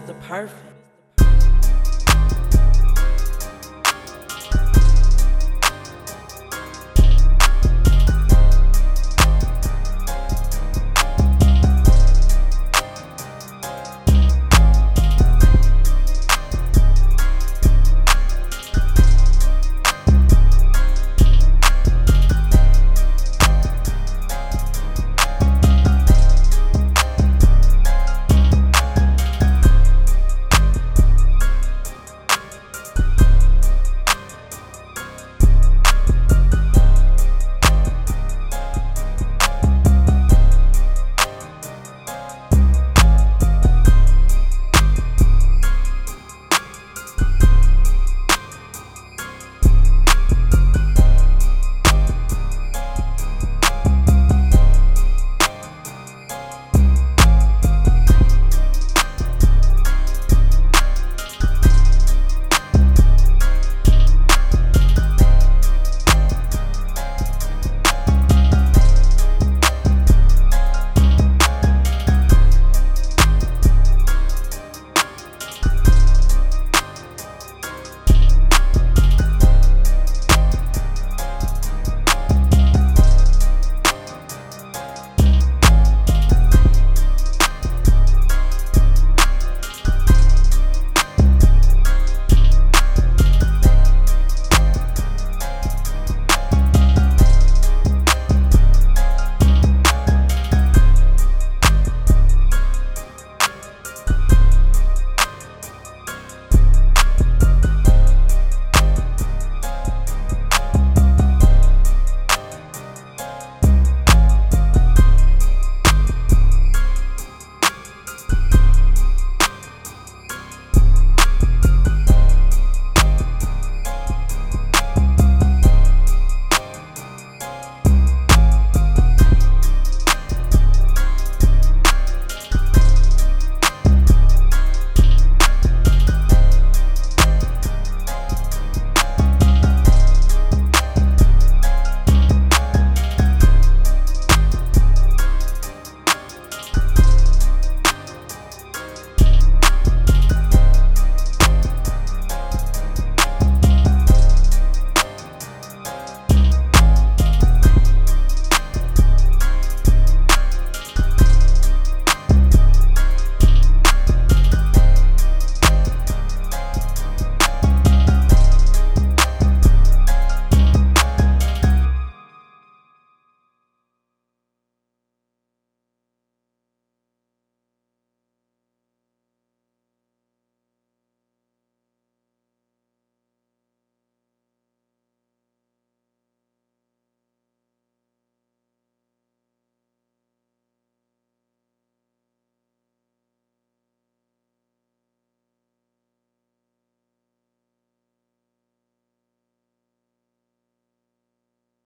The Perfect.